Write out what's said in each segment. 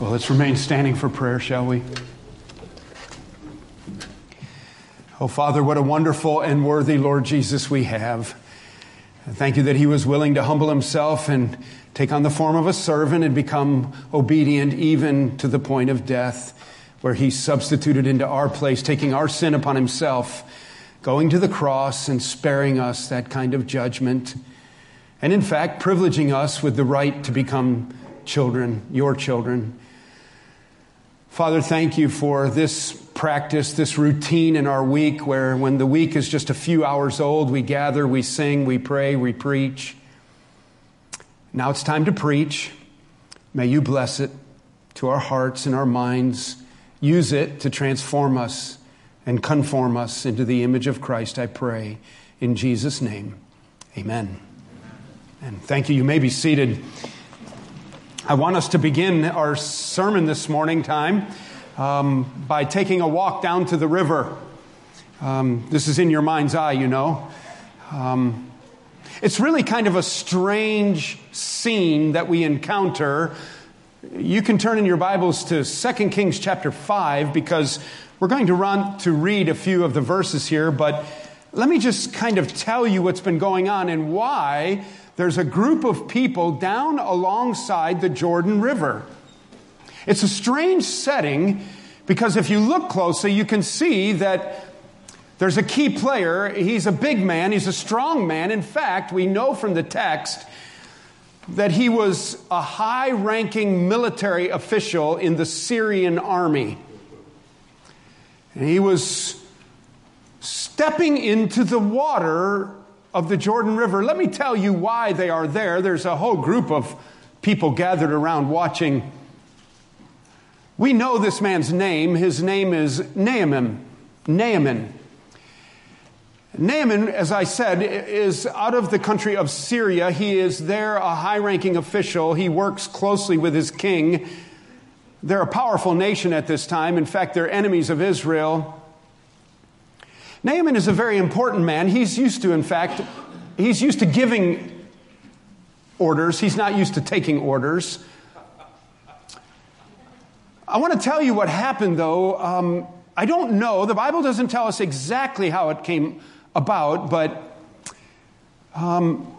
Well, let's remain standing for prayer, shall we? Oh, Father, what a wonderful and worthy Lord Jesus we have. Thank you that he was willing to humble himself and take on the form of a servant and become obedient even to the point of death, where he substituted into our place, taking our sin upon himself, going to the cross and sparing us that kind of judgment. And in fact, privileging us with the right to become children, your children. Father, thank you for this practice, this routine in our week where when the week is just a few hours old, we gather, we sing, we pray, we preach. Now it's time to preach. May you bless it to our hearts and our minds. Use it to transform us and conform us into the image of Christ, I pray. In Jesus' name, amen. And thank you. You may be seated. I want us to begin our sermon this morning time um, by taking a walk down to the river. Um, this is in your mind's eye, you know. Um, it's really kind of a strange scene that we encounter. You can turn in your Bibles to 2 Kings chapter 5 because we're going to run to read a few of the verses here, but let me just kind of tell you what's been going on and why there's a group of people down alongside the Jordan River. It's a strange setting because if you look closely, you can see that there's a key player. He's a big man, he's a strong man. In fact, we know from the text that he was a high ranking military official in the Syrian army. And he was stepping into the water of the Jordan River. Let me tell you why they are there. There's a whole group of people gathered around watching. We know this man's name. His name is Naaman. Naaman. Naaman, as I said, is out of the country of Syria. He is there a high ranking official. He works closely with his king. They're a powerful nation at this time. In fact, they're enemies of Israel. Naaman is a very important man. He's used to, in fact, he's used to giving orders, he's not used to taking orders. I want to tell you what happened, though. Um, I don't know. The Bible doesn't tell us exactly how it came about, but um,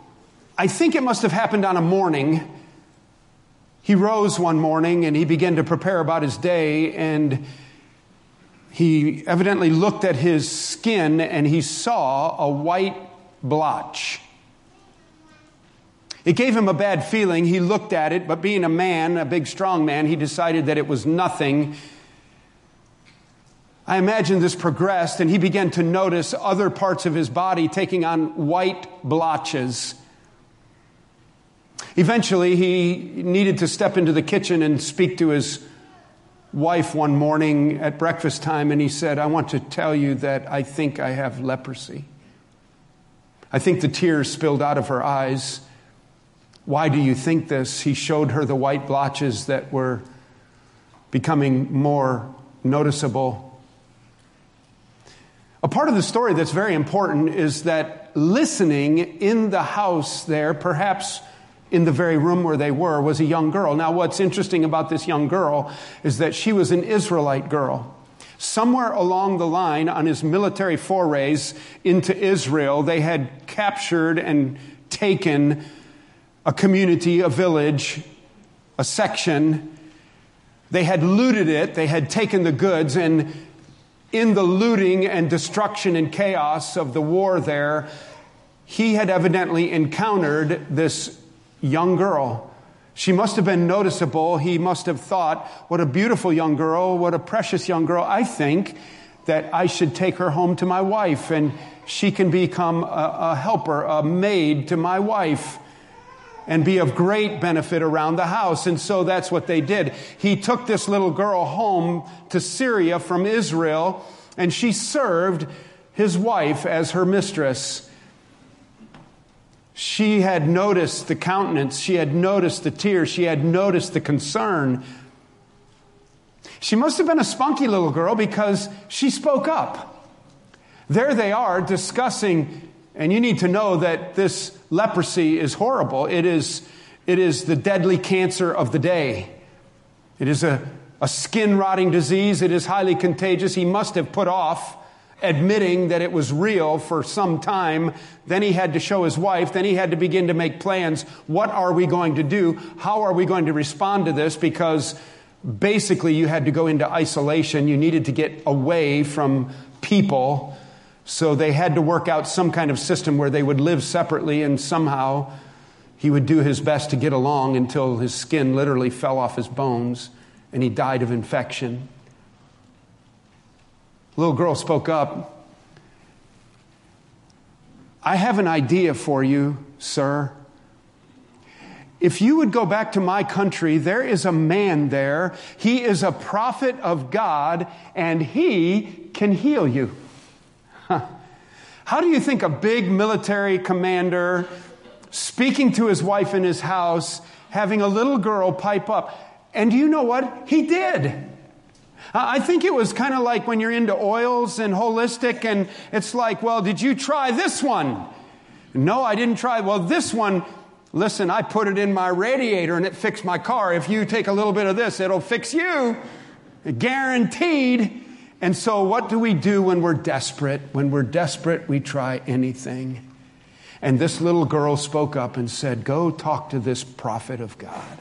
I think it must have happened on a morning. He rose one morning and he began to prepare about his day, and he evidently looked at his skin and he saw a white blotch. It gave him a bad feeling. He looked at it, but being a man, a big, strong man, he decided that it was nothing. I imagine this progressed, and he began to notice other parts of his body taking on white blotches. Eventually, he needed to step into the kitchen and speak to his wife one morning at breakfast time and he said, I want to tell you that I think I have leprosy. I think the tears spilled out of her eyes. Why do you think this? He showed her the white blotches that were becoming more noticeable. A part of the story that's very important is that listening in the house there, perhaps in the very room where they were was a young girl. Now, what's interesting about this young girl is that she was an Israelite girl. Somewhere along the line on his military forays into Israel, they had captured and taken a community, a village, a section. They had looted it, they had taken the goods, and in the looting and destruction and chaos of the war there, he had evidently encountered this young girl. She must have been noticeable. He must have thought, what a beautiful young girl, what a precious young girl. I think that I should take her home to my wife and she can become a, a helper, a maid to my wife and be of great benefit around the house. And so that's what they did. He took this little girl home to Syria from Israel and she served his wife as her mistress. She had noticed the countenance, she had noticed the tears, she had noticed the concern. She must have been a spunky little girl because she spoke up. There they are discussing, and you need to know that this leprosy is horrible. It is, it is the deadly cancer of the day. It is a, a skin rotting disease. It is highly contagious. He must have put off admitting that it was real for some time. Then he had to show his wife. Then he had to begin to make plans. What are we going to do? How are we going to respond to this? Because basically you had to go into isolation. You needed to get away from people. So they had to work out some kind of system where they would live separately and somehow he would do his best to get along until his skin literally fell off his bones and he died of infection. Little girl spoke up. I have an idea for you, sir. If you would go back to my country, there is a man there. He is a prophet of God, and he can heal you. How do you think a big military commander speaking to his wife in his house, having a little girl pipe up? And do you know what? He did. I think it was kind of like when you're into oils and holistic, and it's like, well, did you try this one? No, I didn't try. Well, this one, listen, I put it in my radiator and it fixed my car. If you take a little bit of this, it'll fix you. Guaranteed. And so, what do we do when we're desperate? When we're desperate, we try anything. And this little girl spoke up and said, Go talk to this prophet of God.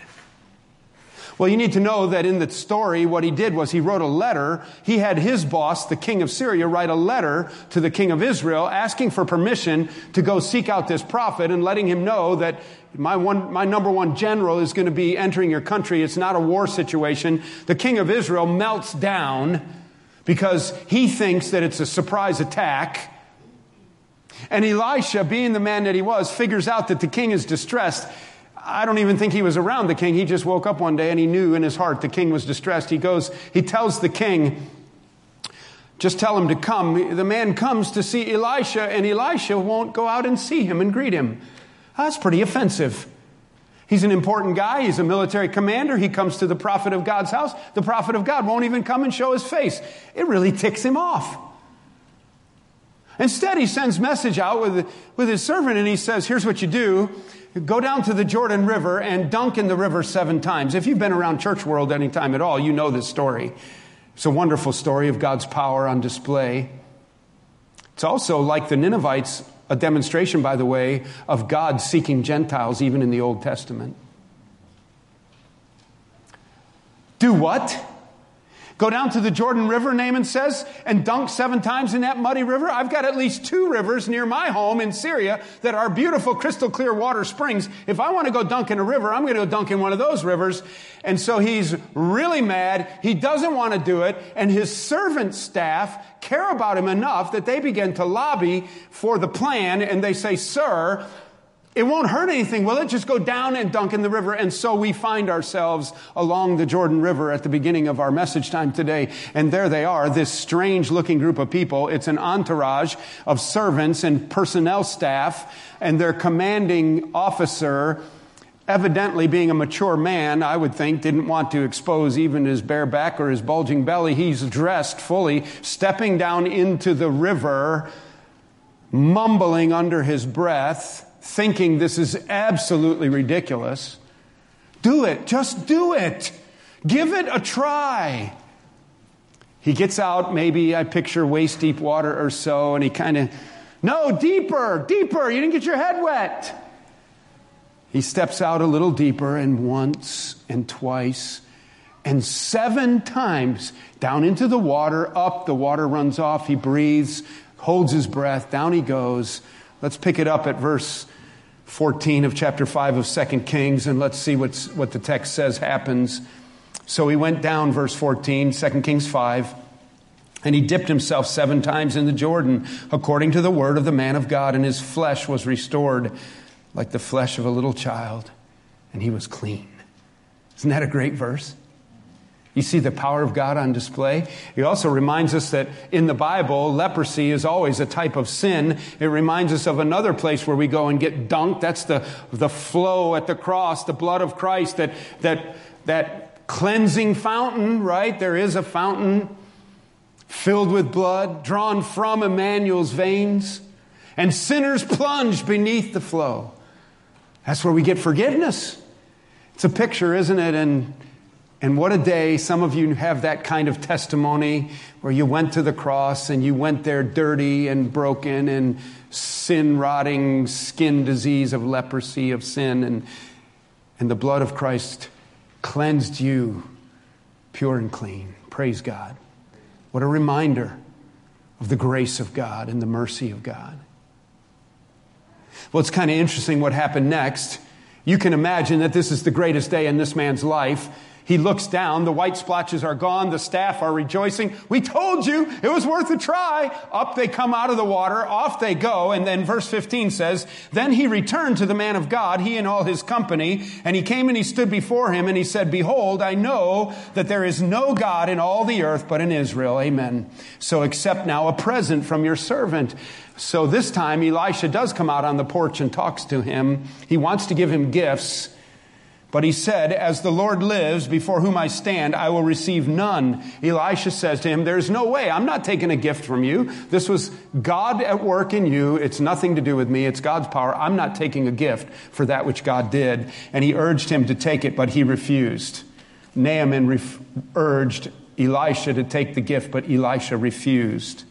Well, you need to know that in the story, what he did was he wrote a letter. He had his boss, the king of Syria, write a letter to the king of Israel asking for permission to go seek out this prophet and letting him know that my one, my number one general is going to be entering your country. It's not a war situation. The king of Israel melts down because he thinks that it's a surprise attack. And Elisha, being the man that he was, figures out that the king is distressed. I don't even think he was around the king. He just woke up one day and he knew in his heart the king was distressed. He goes, he tells the king, just tell him to come. The man comes to see Elisha, and Elisha won't go out and see him and greet him. That's pretty offensive. He's an important guy. He's a military commander. He comes to the prophet of God's house. The prophet of God won't even come and show his face. It really ticks him off. Instead, he sends message out with, with his servant and he says, here's what you do. Go down to the Jordan River and dunk in the river seven times. If you've been around church world any time at all, you know this story. It's a wonderful story of God's power on display. It's also like the Ninevites, a demonstration, by the way, of God seeking Gentiles even in the Old Testament. Do what? Go down to the Jordan River, Naaman says, and dunk seven times in that muddy river. I've got at least two rivers near my home in Syria that are beautiful, crystal clear water springs. If I want to go dunk in a river, I'm going to go dunk in one of those rivers. And so he's really mad. He doesn't want to do it. And his servant staff care about him enough that they begin to lobby for the plan. And they say, Sir, it won't hurt anything, will it? Just go down and dunk in the river. And so we find ourselves along the Jordan River at the beginning of our message time today. And there they are, this strange looking group of people. It's an entourage of servants and personnel staff, and their commanding officer, evidently being a mature man, I would think, didn't want to expose even his bare back or his bulging belly. He's dressed fully, stepping down into the river, mumbling under his breath thinking this is absolutely ridiculous. Do it. Just do it. Give it a try. He gets out, maybe I picture waist deep water or so, and he kind of, no, deeper, deeper. You didn't get your head wet. He steps out a little deeper, and once and twice and seven times down into the water, up, the water runs off. He breathes, holds his breath, down he goes. Let's pick it up at verse 14 of chapter 5 of 2 Kings, and let's see what's, what the text says happens. So he went down, verse 14, 2 Kings 5, and he dipped himself seven times in the Jordan, according to the word of the man of God, and his flesh was restored like the flesh of a little child, and he was clean. Isn't that a great verse? You see the power of God on display. He also reminds us that in the Bible, leprosy is always a type of sin. It reminds us of another place where we go and get dunked. That's the, the flow at the cross, the blood of Christ, that, that, that cleansing fountain, right? There is a fountain filled with blood, drawn from Emmanuel's veins, and sinners plunge beneath the flow. That's where we get forgiveness. It's a picture, isn't it? And And what a day. Some of you have that kind of testimony where you went to the cross and you went there dirty and broken and sin rotting, skin disease of leprosy, of sin, and, and the blood of Christ cleansed you pure and clean. Praise God. What a reminder of the grace of God and the mercy of God. Well, it's kind of interesting what happened next. You can imagine that this is the greatest day in this man's life. He looks down, the white splotches are gone, the staff are rejoicing. We told you it was worth a try. Up they come out of the water, off they go, and then verse 15 says, Then he returned to the man of God, he and all his company, and he came and he stood before him, and he said, Behold, I know that there is no God in all the earth but in Israel. Amen. So accept now a present from your servant. So this time Elisha does come out on the porch and talks to him. He wants to give him gifts. But he said, As the Lord lives, before whom I stand, I will receive none. Elisha says to him, There's no way. I'm not taking a gift from you. This was God at work in you. It's nothing to do with me. It's God's power. I'm not taking a gift for that which God did. And he urged him to take it, but he refused. Naaman ref- urged Elisha to take the gift, but Elisha refused.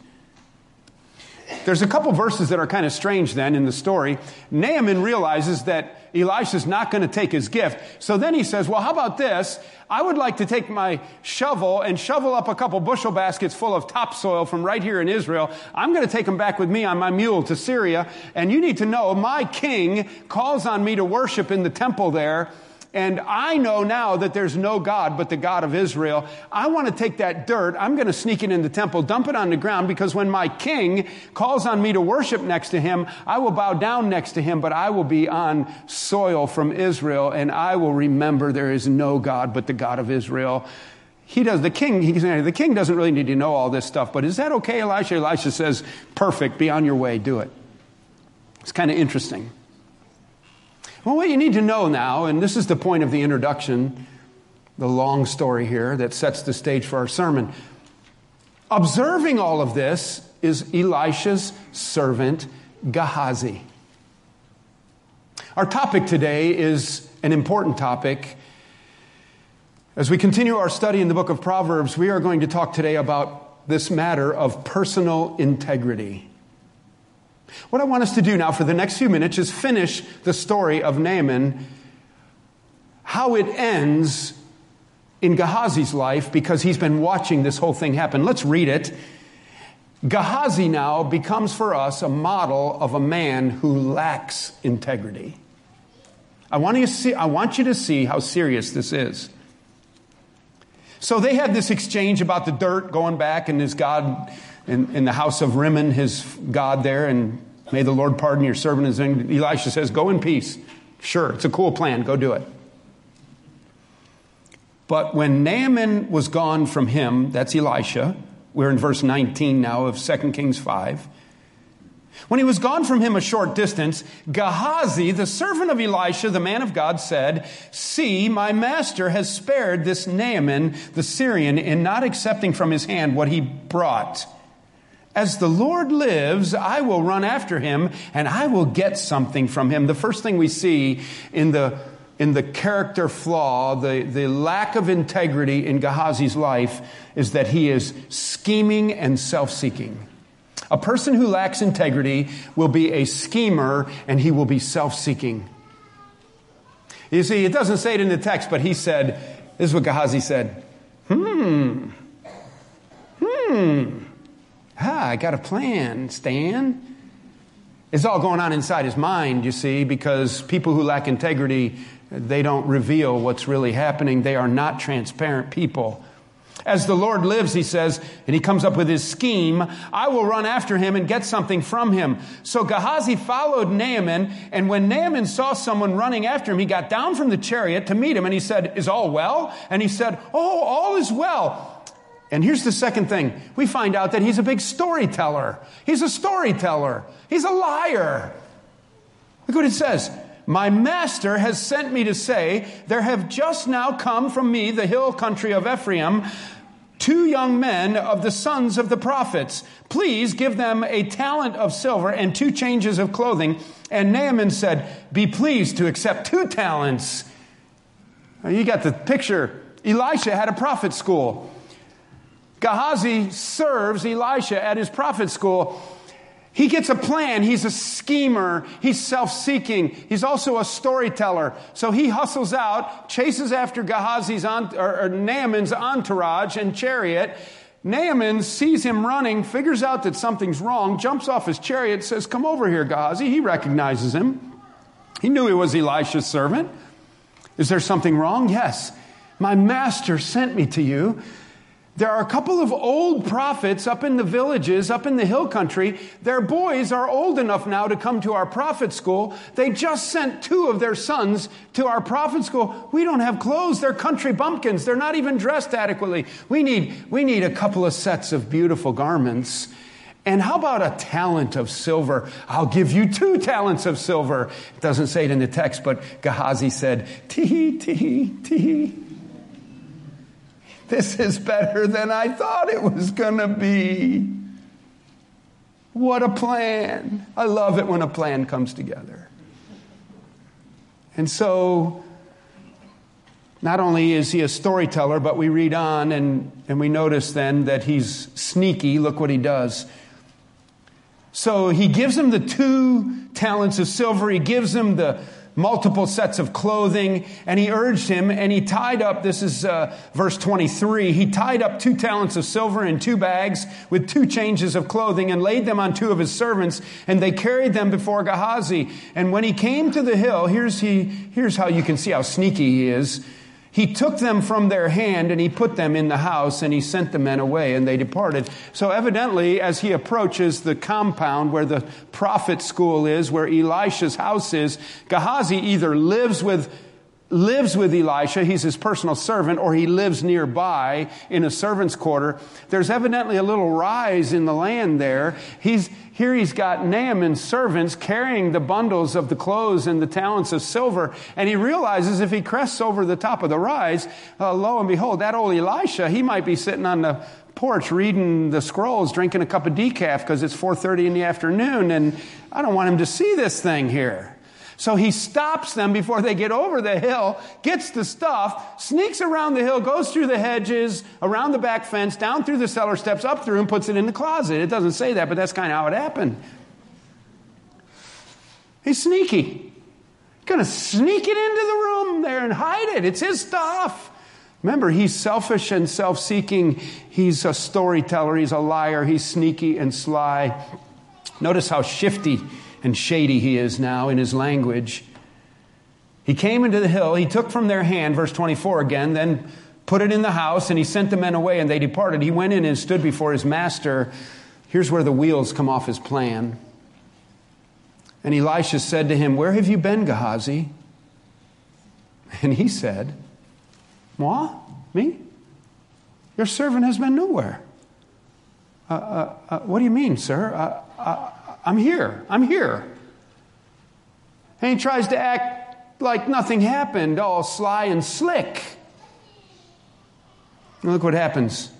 There's a couple verses that are kind of strange then in the story. Naaman realizes that Elisha's not going to take his gift. So then he says, Well, how about this? I would like to take my shovel and shovel up a couple bushel baskets full of topsoil from right here in Israel. I'm going to take them back with me on my mule to Syria. And you need to know my king calls on me to worship in the temple there. And I know now that there's no God but the God of Israel. I want to take that dirt. I'm going to sneak it in the temple, dump it on the ground, because when my king calls on me to worship next to him, I will bow down next to him, but I will be on soil from Israel, and I will remember there is no God but the God of Israel. He does, the king, he, the king doesn't really need to know all this stuff, but is that okay, Elisha? Elisha says, perfect, be on your way, do it. It's kind of interesting. Well, what you need to know now, and this is the point of the introduction, the long story here that sets the stage for our sermon. Observing all of this is Elisha's servant, Gehazi. Our topic today is an important topic. As we continue our study in the book of Proverbs, we are going to talk today about this matter of personal integrity. What I want us to do now for the next few minutes is finish the story of Naaman, how it ends in Gehazi's life, because he's been watching this whole thing happen. Let's read it. Gehazi now becomes for us a model of a man who lacks integrity. I want, you to see, I want you to see how serious this is. So they had this exchange about the dirt going back, and his God in, in the house of Rimmon, his God there, and may the Lord pardon your servant. And Elisha says, Go in peace. Sure, it's a cool plan. Go do it. But when Naaman was gone from him, that's Elisha, we're in verse 19 now of 2 Kings 5. When he was gone from him a short distance, Gehazi, the servant of Elisha, the man of God, said, See, my master has spared this Naaman the Syrian in not accepting from his hand what he brought. As the Lord lives, I will run after him and I will get something from him. The first thing we see in the, in the character flaw, the, the lack of integrity in Gehazi's life is that he is scheming and self seeking. A person who lacks integrity will be a schemer and he will be self seeking. You see, it doesn't say it in the text, but he said, this is what Gehazi said. Hmm. Hmm. Ah, I got a plan, Stan. It's all going on inside his mind, you see, because people who lack integrity, they don't reveal what's really happening. They are not transparent people. As the Lord lives, he says, and he comes up with his scheme, I will run after him and get something from him. So Gehazi followed Naaman, and when Naaman saw someone running after him, he got down from the chariot to meet him, and he said, Is all well? And he said, Oh, all is well. And here's the second thing we find out that he's a big storyteller. He's a storyteller, he's a liar. Look what it says. My master has sent me to say, There have just now come from me, the hill country of Ephraim, two young men of the sons of the prophets. Please give them a talent of silver and two changes of clothing. And Naaman said, Be pleased to accept two talents. You got the picture Elisha had a prophet school. Gehazi serves Elisha at his prophet school. He gets a plan. He's a schemer. He's self seeking. He's also a storyteller. So he hustles out, chases after Gehazi's on, or, or Naaman's entourage and chariot. Naaman sees him running, figures out that something's wrong, jumps off his chariot, says, Come over here, Gehazi. He recognizes him. He knew he was Elisha's servant. Is there something wrong? Yes. My master sent me to you there are a couple of old prophets up in the villages, up in the hill country. Their boys are old enough now to come to our prophet school. They just sent two of their sons to our prophet school. We don't have clothes. They're country bumpkins. They're not even dressed adequately. We need, we need a couple of sets of beautiful garments. And how about a talent of silver? I'll give you two talents of silver. It doesn't say it in the text, but Gehazi said, tee, tee, tee. This is better than I thought it was going to be. What a plan. I love it when a plan comes together. And so, not only is he a storyteller, but we read on and, and we notice then that he's sneaky. Look what he does. So he gives him the two talents of silver, he gives him the multiple sets of clothing, and he urged him, and he tied up, this is uh, verse 23, he tied up two talents of silver in two bags with two changes of clothing and laid them on two of his servants, and they carried them before Gehazi. And when he came to the hill, here's, he, here's how you can see how sneaky he is. He took them from their hand and he put them in the house and he sent the men away and they departed. So evidently, as he approaches the compound where the prophet school is, where Elisha's house is, Gehazi either lives with lives with Elisha, he's his personal servant, or he lives nearby in a servant's quarter. There's evidently a little rise in the land there. He's, here he's got Naaman's servants carrying the bundles of the clothes and the talents of silver, and he realizes if he crests over the top of the rise, uh, lo and behold, that old Elisha, he might be sitting on the porch reading the scrolls, drinking a cup of decaf because it's 4.30 in the afternoon, and I don't want him to see this thing here. So he stops them before they get over the hill, gets the stuff, sneaks around the hill, goes through the hedges, around the back fence, down through the cellar steps, up through, and puts it in the closet. It doesn't say that, but that's kind of how it happened. He's sneaky. Going to sneak it into the room there and hide it. It's his stuff. Remember, he's selfish and self seeking. He's a storyteller. He's a liar. He's sneaky and sly. Notice how shifty and shady he is now in his language. He came into the hill, he took from their hand, verse 24 again, then put it in the house, and he sent the men away, and they departed. He went in and stood before his master. Here's where the wheels come off his plan. And Elisha said to him, Where have you been, Gehazi? And he said, Moi? Me? Your servant has been nowhere. Uh, uh, uh, what do you mean, sir? I'm here. I'm here. And he tries to act like nothing happened, all sly and slick. And look what happens.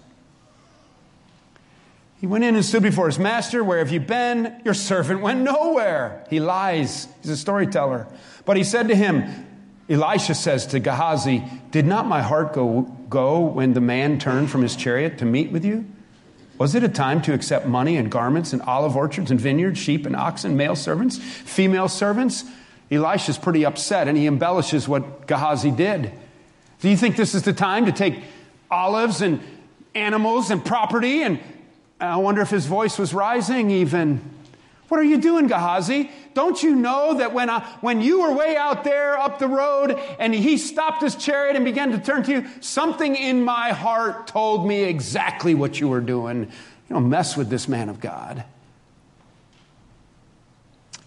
He went in and stood before his master. Where have you been? Your servant went nowhere. He lies. He's a storyteller. But he said to him, Elisha says to Gehazi, Did not my heart go, go when the man turned from his chariot to meet with you? Was it a time to accept money and garments and olive orchards and vineyards, sheep and oxen, male servants, female servants? Elisha's pretty upset and he embellishes what Gehazi did. Do you think this is the time to take olives and animals and property? And I wonder if his voice was rising even. What are you doing, Gehazi? Don't you know that when, I, when you were way out there up the road and he stopped his chariot and began to turn to you, something in my heart told me exactly what you were doing. You don't mess with this man of God.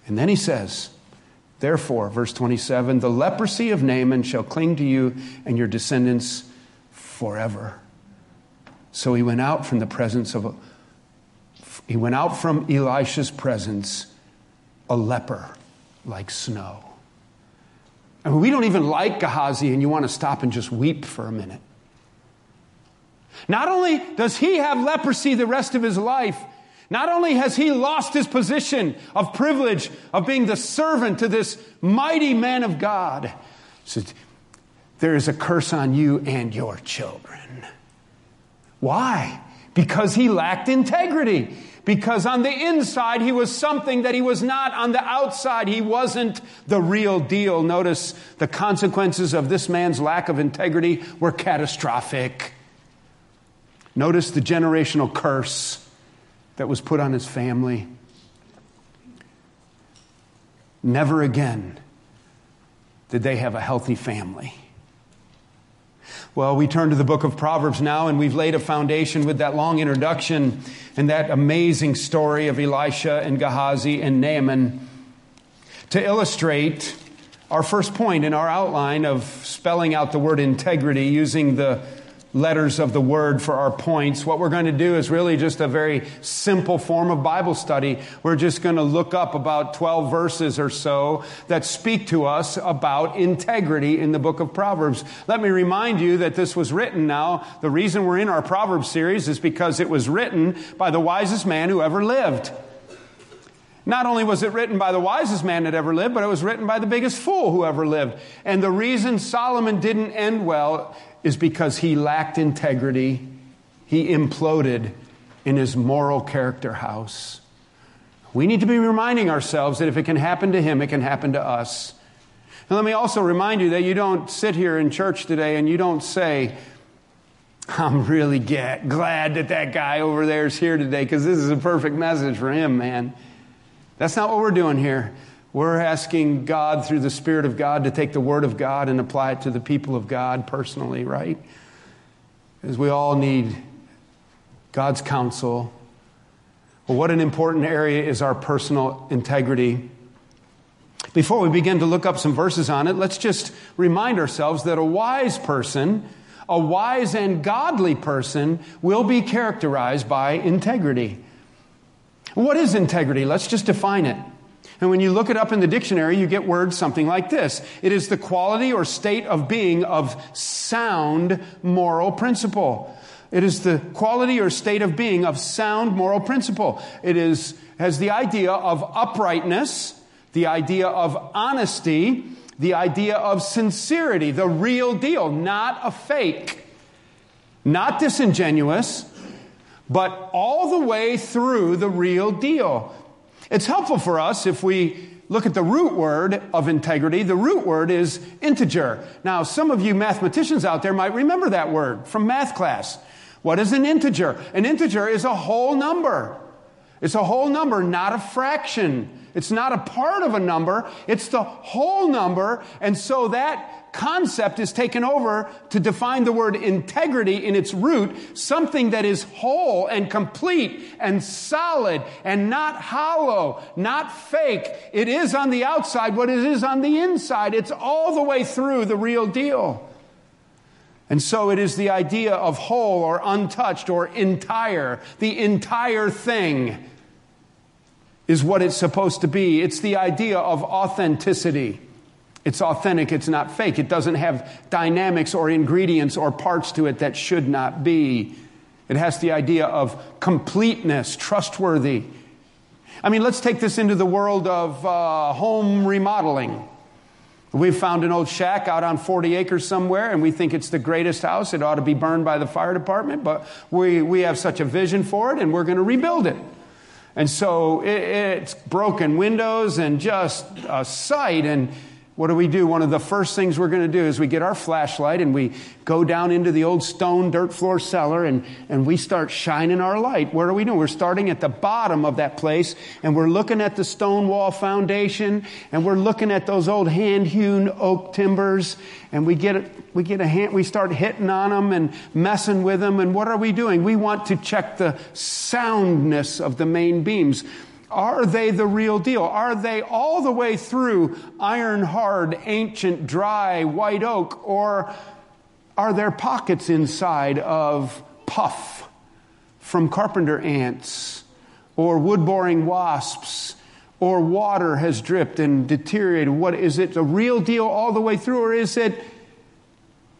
And then he says, Therefore, verse 27 the leprosy of Naaman shall cling to you and your descendants forever. So he went out from the presence of he went out from Elisha's presence a leper like snow. I mean, we don't even like Gehazi, and you want to stop and just weep for a minute. Not only does he have leprosy the rest of his life, not only has he lost his position of privilege of being the servant to this mighty man of God, so there is a curse on you and your children. Why? Because he lacked integrity. Because on the inside, he was something that he was not. On the outside, he wasn't the real deal. Notice the consequences of this man's lack of integrity were catastrophic. Notice the generational curse that was put on his family. Never again did they have a healthy family. Well, we turn to the book of Proverbs now, and we've laid a foundation with that long introduction and that amazing story of Elisha and Gehazi and Naaman to illustrate our first point in our outline of spelling out the word integrity using the letters of the word for our points. What we're going to do is really just a very simple form of Bible study. We're just going to look up about 12 verses or so that speak to us about integrity in the book of Proverbs. Let me remind you that this was written now. The reason we're in our Proverbs series is because it was written by the wisest man who ever lived. Not only was it written by the wisest man that ever lived, but it was written by the biggest fool who ever lived. And the reason Solomon didn't end well is because he lacked integrity. He imploded in his moral character house. We need to be reminding ourselves that if it can happen to him, it can happen to us. And let me also remind you that you don't sit here in church today and you don't say, I'm really get, glad that that guy over there is here today because this is a perfect message for him, man. That's not what we're doing here. We're asking God through the Spirit of God to take the Word of God and apply it to the people of God personally, right? As we all need God's counsel. Well, what an important area is our personal integrity. Before we begin to look up some verses on it, let's just remind ourselves that a wise person, a wise and godly person, will be characterized by integrity. What is integrity? Let's just define it. And when you look it up in the dictionary, you get words something like this. It is the quality or state of being of sound moral principle. It is the quality or state of being of sound moral principle. It is, has the idea of uprightness, the idea of honesty, the idea of sincerity, the real deal, not a fake, not disingenuous, but all the way through the real deal. It's helpful for us if we look at the root word of integrity. The root word is integer. Now, some of you mathematicians out there might remember that word from math class. What is an integer? An integer is a whole number. It's a whole number, not a fraction. It's not a part of a number, it's the whole number. And so that concept is taken over to define the word integrity in its root, something that is whole and complete and solid and not hollow, not fake. It is on the outside what it is on the inside. It's all the way through the real deal. And so it is the idea of whole or untouched or entire, the entire thing is what it's supposed to be. It's the idea of authenticity. It's authentic, it's not fake. It doesn't have dynamics or ingredients or parts to it that should not be. It has the idea of completeness, trustworthy. I mean, let's take this into the world of uh, home remodeling. We've found an old shack out on 40 acres somewhere, and we think it's the greatest house. It ought to be burned by the fire department, but we, we have such a vision for it, and we're going to rebuild it. And so it, it's broken windows and just a sight. And what do we do? One of the first things we're going to do is we get our flashlight and we go down into the old stone dirt floor cellar and, and we start shining our light. What are we doing? We're starting at the bottom of that place and we're looking at the stone wall foundation and we're looking at those old hand hewn oak timbers and we get, we get a hand, we start hitting on them and messing with them. And what are we doing? We want to check the soundness of the main beams. Are they the real deal? Are they all the way through iron hard, ancient, dry white oak? Or are there pockets inside of puff from carpenter ants or wood boring wasps? Or water has dripped and deteriorated. What is it the real deal all the way through, or is it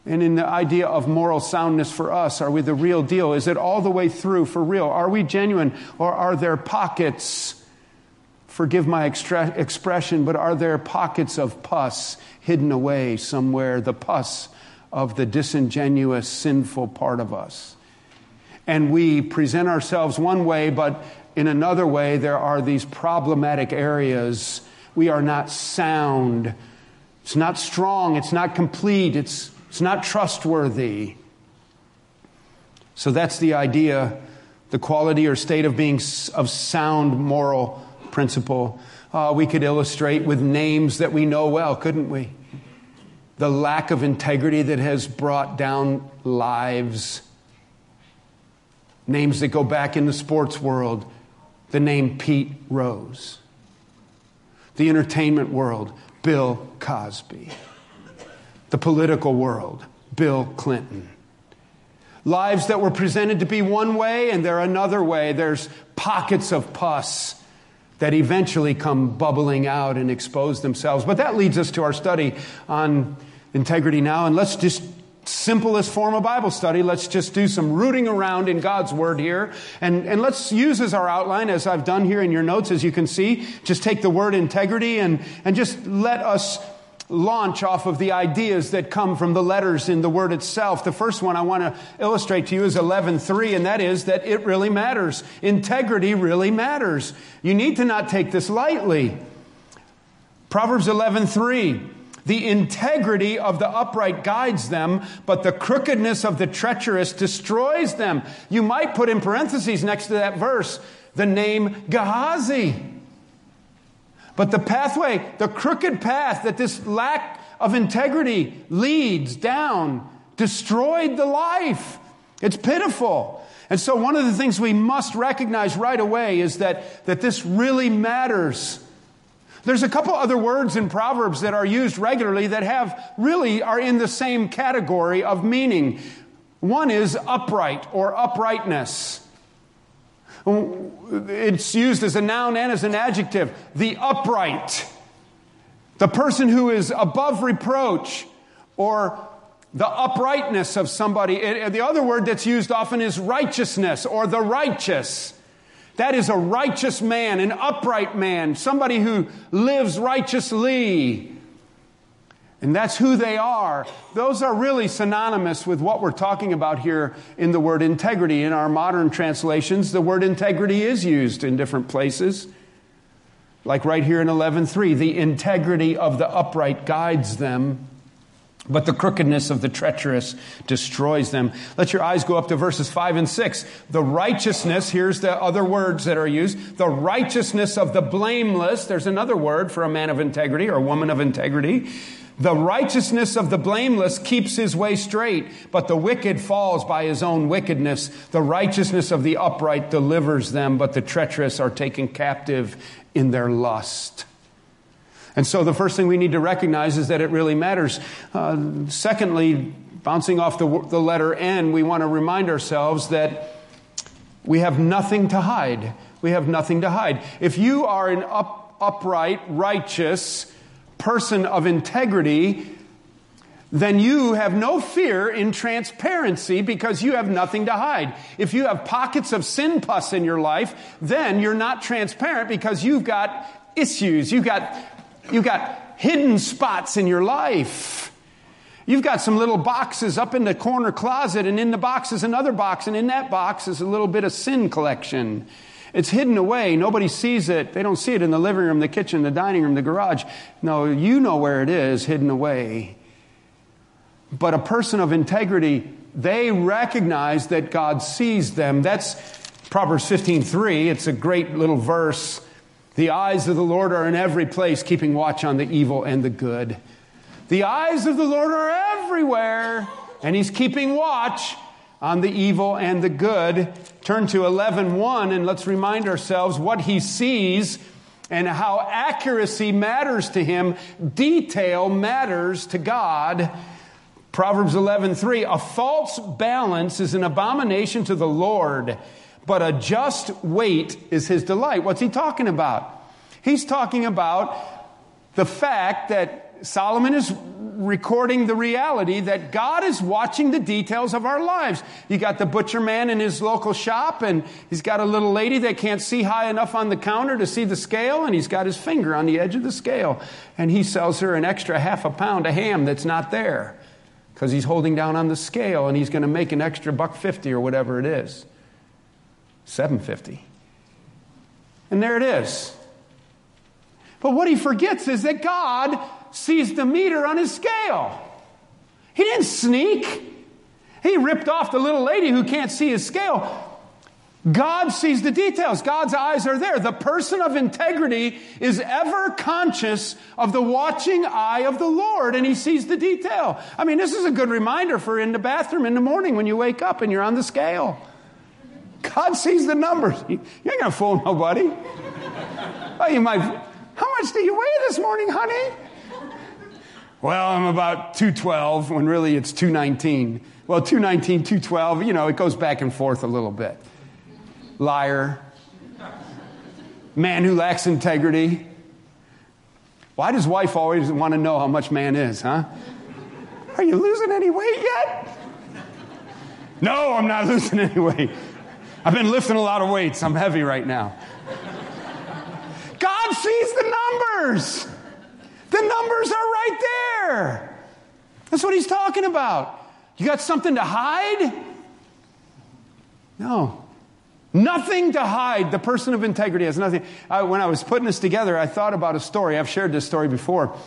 and in the idea of moral soundness for us, are we the real deal? Is it all the way through for real? Are we genuine? Or are there pockets, forgive my expression, but are there pockets of pus hidden away somewhere? The pus of the disingenuous, sinful part of us. And we present ourselves one way, but in another way, there are these problematic areas. We are not sound. It's not strong. It's not complete. It's, it's not trustworthy. So that's the idea, the quality or state of being of sound moral principle. Uh, we could illustrate with names that we know well, couldn't we? The lack of integrity that has brought down lives. Names that go back in the sports world. The name Pete Rose. The entertainment world, Bill Cosby. The political world, Bill Clinton. Lives that were presented to be one way and they're another way. There's pockets of pus that eventually come bubbling out and expose themselves. But that leads us to our study on integrity now. And let's just simplest form of Bible study. Let's just do some rooting around in God's Word here. And, and let's use as our outline, as I've done here in your notes, as you can see, just take the word integrity and, and just let us launch off of the ideas that come from the letters in the word itself. The first one I want to illustrate to you is 11:3 and that is that it really matters. Integrity really matters. You need to not take this lightly. Proverbs 11:3 the integrity of the upright guides them, but the crookedness of the treacherous destroys them. You might put in parentheses next to that verse the name Gehazi. But the pathway, the crooked path that this lack of integrity leads down, destroyed the life. It's pitiful. And so, one of the things we must recognize right away is that, that this really matters. There's a couple other words in Proverbs that are used regularly that have really are in the same category of meaning. One is upright or uprightness. It's used as a noun and as an adjective. The upright. The person who is above reproach or the uprightness of somebody. The other word that's used often is righteousness or the righteous. That is a righteous man, an upright man, somebody who lives righteously. And that's who they are. Those are really synonymous with what we're talking about here in the word integrity. In our modern translations, the word integrity is used in different places. Like right here in 11:3, the integrity of the upright guides them, but the crookedness of the treacherous destroys them. Let your eyes go up to verses 5 and 6. The righteousness, here's the other words that are used. The righteousness of the blameless, there's another word for a man of integrity or a woman of integrity the righteousness of the blameless keeps his way straight, but the wicked falls by his own wickedness. The righteousness of the upright delivers them, but the treacherous are taken captive in their lust. And so the first thing we need to recognize is that it really matters. Uh, secondly, bouncing off the, the letter N, we want to remind ourselves that we have nothing to hide. We have nothing to hide. If you are an up, upright, righteous, person of integrity, then you have no fear in transparency because you have nothing to hide. If you have pockets of sin pus in your life, then you're not transparent because you've got issues. You've got, you've got hidden spots in your life. You've got some little boxes up in the corner closet, and in the box is another box, and in that box is a little bit of sin collection. It's hidden away. Nobody sees it. They don't see it in the living room, the kitchen, the dining room, the garage. No, you know where it is, hidden away. But a person of integrity, they recognize that God sees them. That's Proverbs 15:3. It's a great little verse. The eyes of the Lord are in every place, keeping watch on the evil and the good. The eyes of the Lord are everywhere, and He's keeping watch on the evil and the good. Turn to 11:1 and let's remind ourselves what he sees and how accuracy matters to him, detail matters to God. Proverbs 11:3 A false balance is an abomination to the Lord, but a just weight is his delight. What's he talking about? He's talking about the fact that Solomon is recording the reality that God is watching the details of our lives. You got the butcher man in his local shop, and he's got a little lady that can't see high enough on the counter to see the scale, and he's got his finger on the edge of the scale, and he sells her an extra half a pound of ham that's not there. because he's holding down on the scale and he's going to make an extra buck 50 or whatever it is. 750. And there it is. But what he forgets is that God sees the meter on his scale. He didn't sneak. He ripped off the little lady who can't see his scale. God sees the details. God's eyes are there. The person of integrity is ever conscious of the watching eye of the Lord and he sees the detail. I mean, this is a good reminder for in the bathroom in the morning when you wake up and you're on the scale. God sees the numbers. You ain't gonna fool nobody. Oh, you might. How much do you weigh this morning, honey? Well, I'm about 212 when really it's 219. Well, 219, 212, you know, it goes back and forth a little bit. Liar. Man who lacks integrity. Why does wife always want to know how much man is, huh? Are you losing any weight yet? No, I'm not losing any weight. I've been lifting a lot of weights. I'm heavy right now. God sees the numbers. The numbers are right there. That's what he's talking about. You got something to hide? No. Nothing to hide. The person of integrity has nothing. I, when I was putting this together, I thought about a story. I've shared this story before.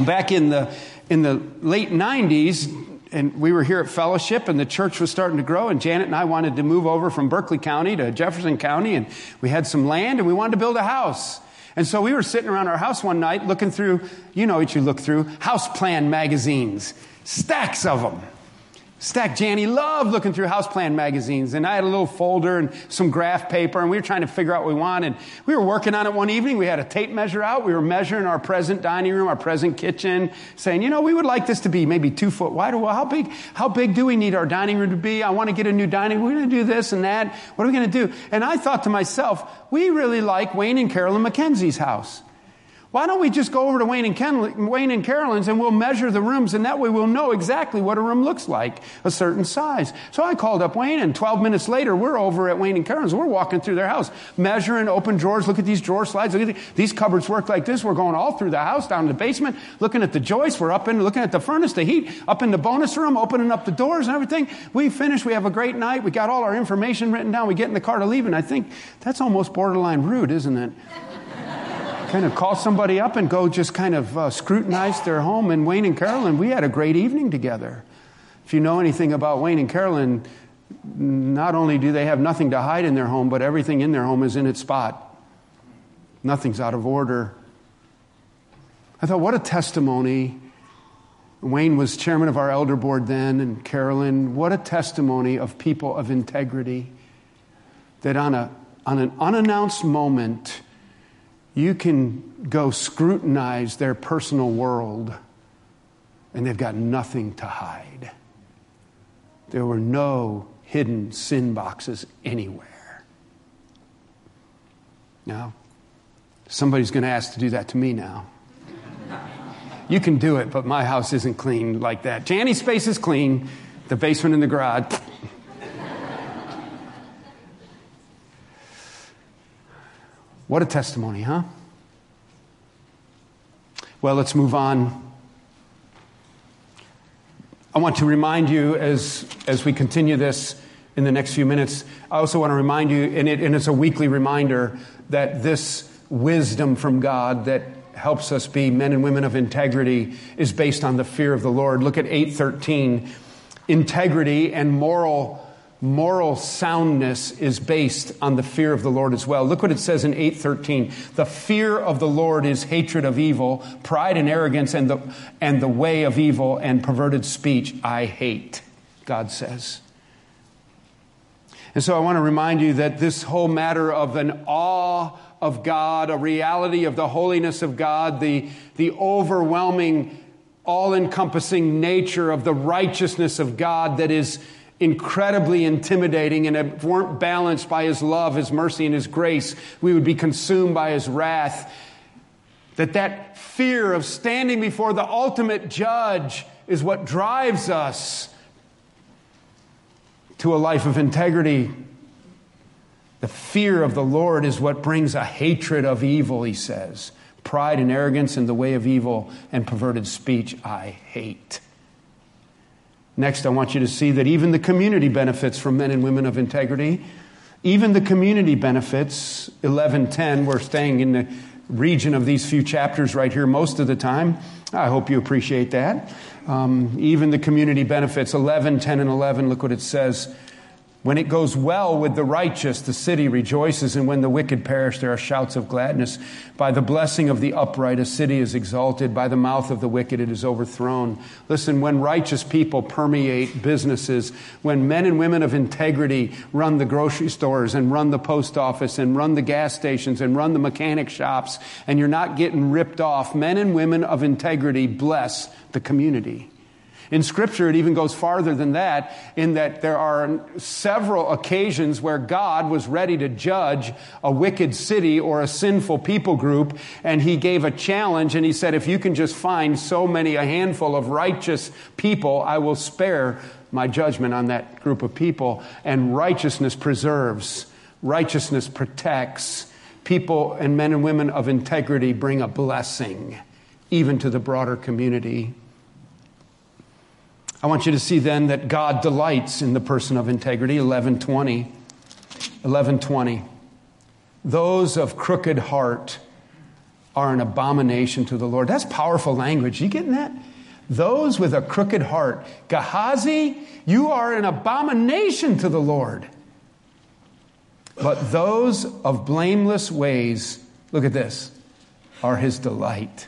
Back in the, in the late 90s, and we were here at Fellowship, and the church was starting to grow. And Janet and I wanted to move over from Berkeley County to Jefferson County, and we had some land, and we wanted to build a house. And so we were sitting around our house one night looking through, you know what you look through, house plan magazines, stacks of them. Stack Janny loved looking through house plan magazines, and I had a little folder and some graph paper, and we were trying to figure out what we wanted. We were working on it one evening. We had a tape measure out. We were measuring our present dining room, our present kitchen, saying, you know, we would like this to be maybe two foot wide. Well, how big? How big do we need our dining room to be? I want to get a new dining. We're going to do this and that. What are we going to do? And I thought to myself, we really like Wayne and Carolyn McKenzie's house. Why don't we just go over to Wayne and, Ken, Wayne and Carolyn's and we'll measure the rooms and that way we'll know exactly what a room looks like, a certain size. So I called up Wayne and 12 minutes later we're over at Wayne and Carolyn's. We're walking through their house, measuring open drawers. Look at these drawer slides. Look at these cupboards work like this. We're going all through the house, down in the basement, looking at the joists. We're up in, looking at the furnace, the heat, up in the bonus room, opening up the doors and everything. We finish. We have a great night. We got all our information written down. We get in the car to leave and I think that's almost borderline rude, isn't it? Kind of call somebody up and go just kind of uh, scrutinize their home. And Wayne and Carolyn, we had a great evening together. If you know anything about Wayne and Carolyn, not only do they have nothing to hide in their home, but everything in their home is in its spot. Nothing's out of order. I thought, what a testimony. Wayne was chairman of our elder board then, and Carolyn, what a testimony of people of integrity that on, a, on an unannounced moment, you can go scrutinize their personal world and they've got nothing to hide. There were no hidden sin boxes anywhere. Now, somebody's going to ask to do that to me now. You can do it, but my house isn't clean like that. Janny's space is clean, the basement and the garage. What a testimony, huh? Well, let's move on. I want to remind you as, as we continue this in the next few minutes, I also want to remind you, and, it, and it's a weekly reminder, that this wisdom from God that helps us be men and women of integrity is based on the fear of the Lord. Look at 813. Integrity and moral moral soundness is based on the fear of the Lord as well. Look what it says in 8:13. The fear of the Lord is hatred of evil, pride and arrogance and the and the way of evil and perverted speech I hate. God says. And so I want to remind you that this whole matter of an awe of God, a reality of the holiness of God, the, the overwhelming, all encompassing nature of the righteousness of God that is incredibly intimidating, and if weren't balanced by His love, His mercy, and His grace, we would be consumed by His wrath. That that fear of standing before the ultimate judge is what drives us to a life of integrity. The fear of the Lord is what brings a hatred of evil, he says. Pride and arrogance in the way of evil and perverted speech I hate. Next, I want you to see that even the community benefits from men and women of integrity. Even the community benefits, 1110, we're staying in the region of these few chapters right here most of the time. I hope you appreciate that. Um, even the community benefits, 11, 10, and 11, look what it says. When it goes well with the righteous, the city rejoices, and when the wicked perish, there are shouts of gladness. By the blessing of the upright, a city is exalted. By the mouth of the wicked, it is overthrown. Listen, when righteous people permeate businesses, when men and women of integrity run the grocery stores and run the post office and run the gas stations and run the mechanic shops, and you're not getting ripped off, men and women of integrity bless the community. In Scripture, it even goes farther than that, in that there are several occasions where God was ready to judge a wicked city or a sinful people group, and He gave a challenge, and He said, If you can just find so many, a handful of righteous people, I will spare my judgment on that group of people. And righteousness preserves, righteousness protects. People and men and women of integrity bring a blessing, even to the broader community. I want you to see then that God delights in the person of integrity. 1120. 1120. Those of crooked heart are an abomination to the Lord. That's powerful language. You getting that? Those with a crooked heart. Gehazi, you are an abomination to the Lord. But those of blameless ways, look at this, are his delight.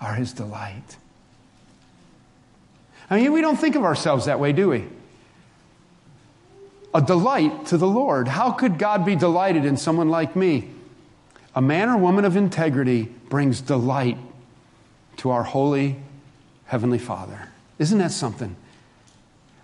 Are his delight. I mean, we don't think of ourselves that way, do we? A delight to the Lord. How could God be delighted in someone like me? A man or woman of integrity brings delight to our holy Heavenly Father. Isn't that something?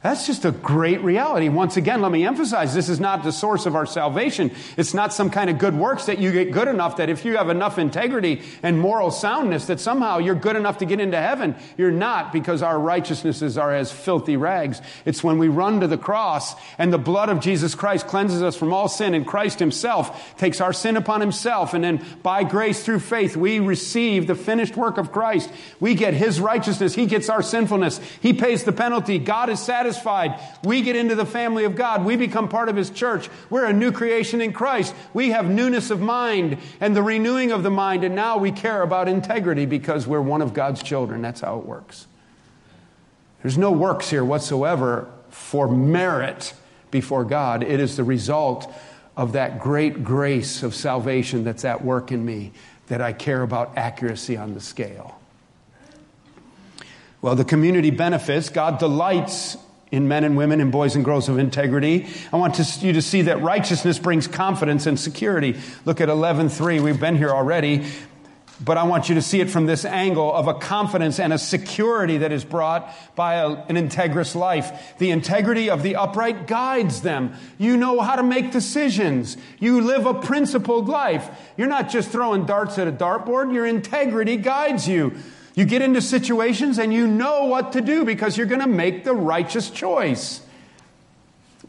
That's just a great reality. Once again, let me emphasize this is not the source of our salvation. It's not some kind of good works that you get good enough that if you have enough integrity and moral soundness that somehow you're good enough to get into heaven. You're not because our righteousnesses are as filthy rags. It's when we run to the cross and the blood of Jesus Christ cleanses us from all sin and Christ himself takes our sin upon himself and then by grace through faith we receive the finished work of Christ. We get his righteousness. He gets our sinfulness. He pays the penalty. God is satisfied satisfied. We get into the family of God. We become part of His church. We're a new creation in Christ. We have newness of mind and the renewing of the mind. And now we care about integrity because we're one of God's children. That's how it works. There's no works here whatsoever for merit before God. It is the result of that great grace of salvation that's at work in me that I care about accuracy on the scale. Well, the community benefits. God delights in men and women and boys and girls of integrity. I want to, you to see that righteousness brings confidence and security. Look at 11.3. We've been here already. But I want you to see it from this angle of a confidence and a security that is brought by a, an integrous life. The integrity of the upright guides them. You know how to make decisions. You live a principled life. You're not just throwing darts at a dartboard. Your integrity guides you. You get into situations and you know what to do because you're going to make the righteous choice.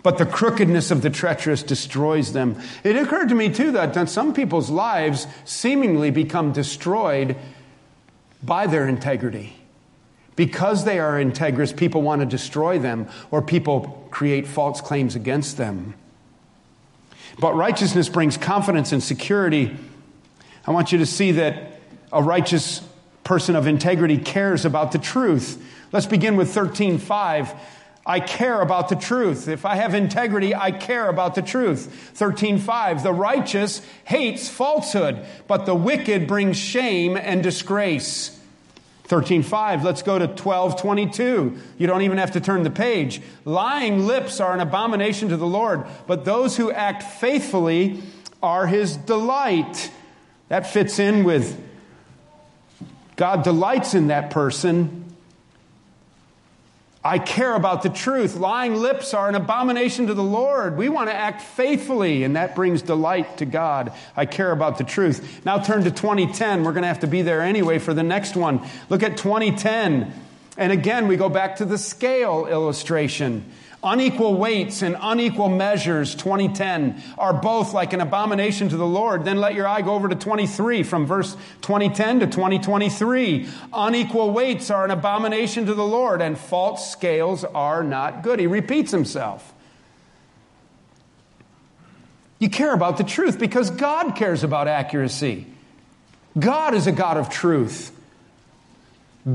But the crookedness of the treacherous destroys them. It occurred to me, too, that some people's lives seemingly become destroyed by their integrity. Because they are integrous, people want to destroy them, or people create false claims against them. But righteousness brings confidence and security. I want you to see that a righteous person of integrity cares about the truth. Let's begin with 13:5. I care about the truth. If I have integrity, I care about the truth. 13:5. The righteous hates falsehood, but the wicked brings shame and disgrace. 13:5. Let's go to 12:22. You don't even have to turn the page. Lying lips are an abomination to the Lord, but those who act faithfully are his delight. That fits in with God delights in that person. I care about the truth. Lying lips are an abomination to the Lord. We want to act faithfully, and that brings delight to God. I care about the truth. Now turn to 2010. We're going to have to be there anyway for the next one. Look at 2010. And again, we go back to the scale illustration. Unequal weights and unequal measures, 2010, are both like an abomination to the Lord. Then let your eye go over to 23 from verse 2010 to 2023. Unequal weights are an abomination to the Lord, and false scales are not good. He repeats himself. You care about the truth because God cares about accuracy. God is a God of truth.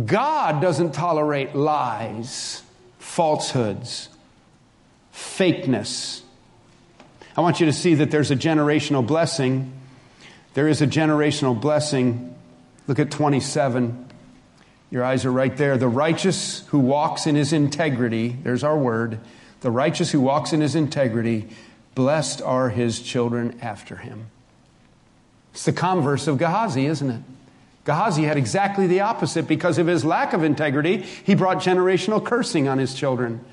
God doesn't tolerate lies, falsehoods, fakeness. I want you to see that there's a generational blessing. There is a generational blessing. Look at 27. Your eyes are right there. The righteous who walks in his integrity, there's our word. The righteous who walks in his integrity, blessed are his children after him. It's the converse of Gehazi, isn't it? Gehazi had exactly the opposite because of his lack of integrity. He brought generational cursing on his children.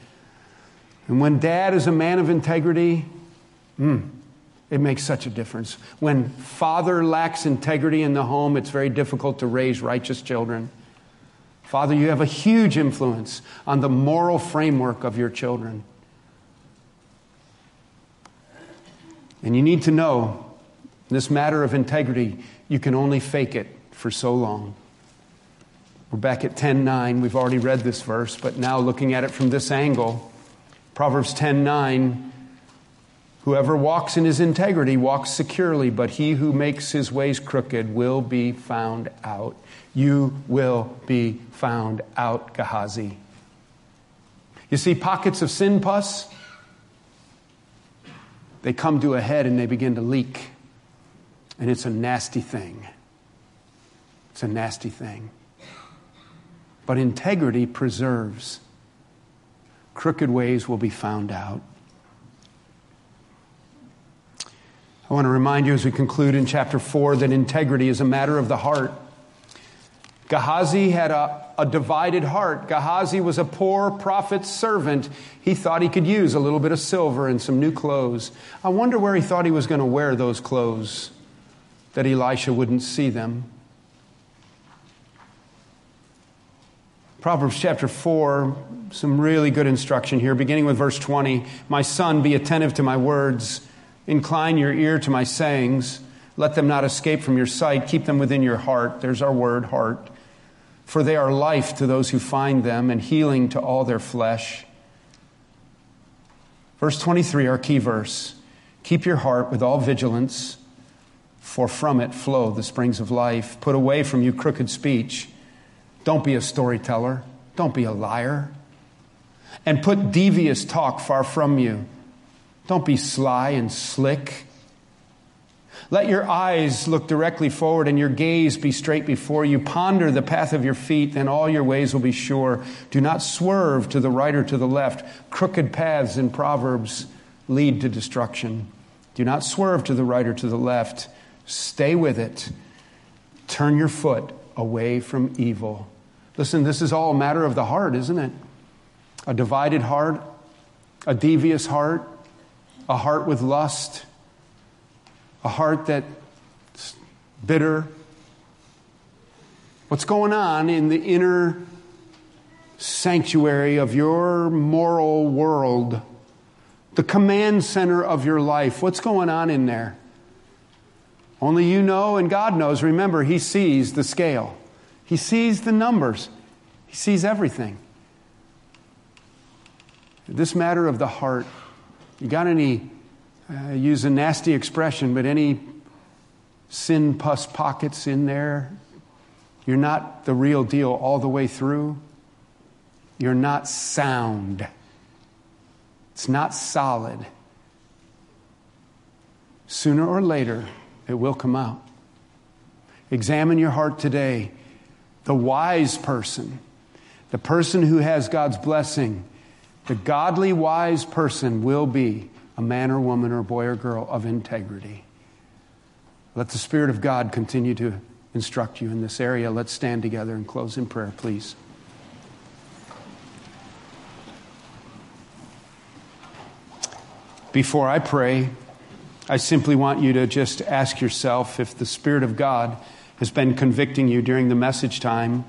And when dad is a man of integrity, mm, it makes such a difference. When father lacks integrity in the home, it's very difficult to raise righteous children. Father, you have a huge influence on the moral framework of your children. And you need to know this matter of integrity, you can only fake it for so long. We're back at 10:9. We've already read this verse, but now looking at it from this angle, Proverbs 10:9 Whoever walks in his integrity walks securely, but he who makes his ways crooked will be found out. You will be found out, Gehazi. You see pockets of sin pus? They come to a head and they begin to leak. And it's a nasty thing. It's a nasty thing. But integrity preserves crooked ways will be found out. I want to remind you as we conclude in chapter 4 that integrity is a matter of the heart. Gehazi had a, a, divided heart. Gehazi was a poor prophet's servant. He thought he could use a little bit of silver and some new clothes. I wonder where he thought he was going to wear those clothes, that Elisha wouldn't see them. Proverbs chapter 4, some really good instruction here, beginning with verse 20. My son, be attentive to my words, incline your ear to my sayings. Let them not escape from your sight. Keep them within your heart. There's our word, heart. For they are life to those who find them and healing to all their flesh. Verse 23, our key verse. Keep your heart with all vigilance, for from it flow the springs of life. Put away from you crooked speech don't be a storyteller. Don't be a liar. And put devious talk far from you. Don't be sly and slick. Let your eyes look directly forward and your gaze be straight before you. Ponder the path of your feet, then all your ways will be sure. Do not swerve to the right or to the left. Crooked paths in Proverbs lead to destruction. Do not swerve to the right or to the left. Stay with it. Turn your foot away from evil. Listen, this is all a matter of the heart, isn't it? A divided heart, a devious heart, a heart with lust, a heart that's bitter. What's going on in the inner sanctuary of your moral world, the command center of your life? What's going on in there? Only you know and God knows. Remember, He sees the scale. He sees the numbers, He sees everything. This matter of the heart, you got any, uh, use a nasty expression, but any sin pus pockets in there? You're not the real deal all the way through. You're not sound. It's not solid. Sooner or later, it will come out. Examine your heart today the wise person, the person who has God's blessing, the godly wise person will be a man or woman or boy or girl of integrity. Let the Spirit of God continue to instruct you in this area. Let's stand together and close in prayer, please. Before I pray, I simply want you to just ask yourself if the Spirit of God has been convicting you during the message time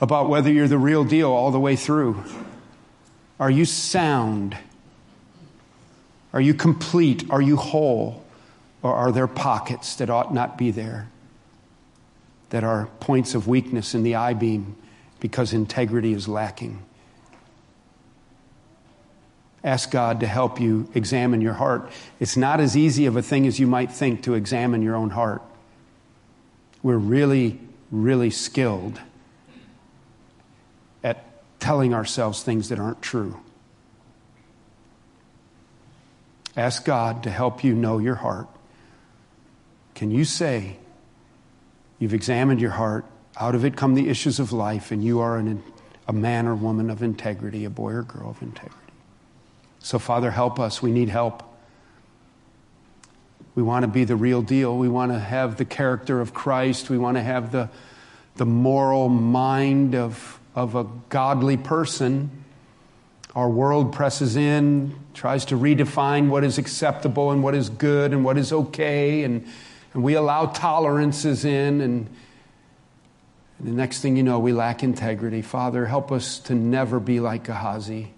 about whether you're the real deal all the way through. Are you sound? Are you complete? Are you whole? Or are there pockets that ought not be there? That are points of weakness in the I beam because integrity is lacking? Ask God to help you examine your heart. It's not as easy of a thing as you might think to examine your own heart. We're really, really skilled at telling ourselves things that aren't true. Ask God to help you know your heart. Can you say, You've examined your heart, out of it come the issues of life, and you are an, a man or woman of integrity, a boy or girl of integrity? So, Father, help us. We need help. We want to be the real deal. We want to have the character of Christ. We want to have the, the moral mind of, of a godly person. Our world presses in, tries to redefine what is acceptable and what is good and what is okay, and, and we allow tolerances in, and, and the next thing you know, we lack integrity. Father, help us to never be like Gehazi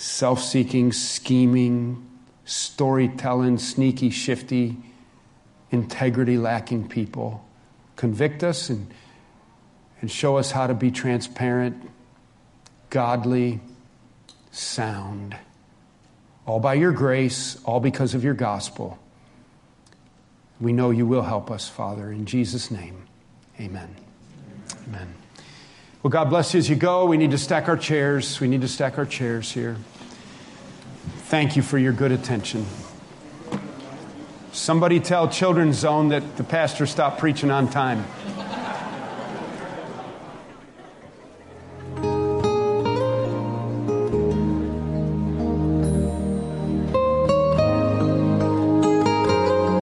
self seeking, scheming, storytelling, sneaky, shifty, integrity lacking people. Convict us and, and show us how to be transparent, godly, sound. All by your grace, all because of your gospel. We know you will help us, Father. In Jesus' name, amen. Amen. Well, God bless you as you go. We need to stack our chairs. We need to stack our chairs here. Thank you for your good attention. Somebody tell Children's Zone that the pastor stopped preaching on time.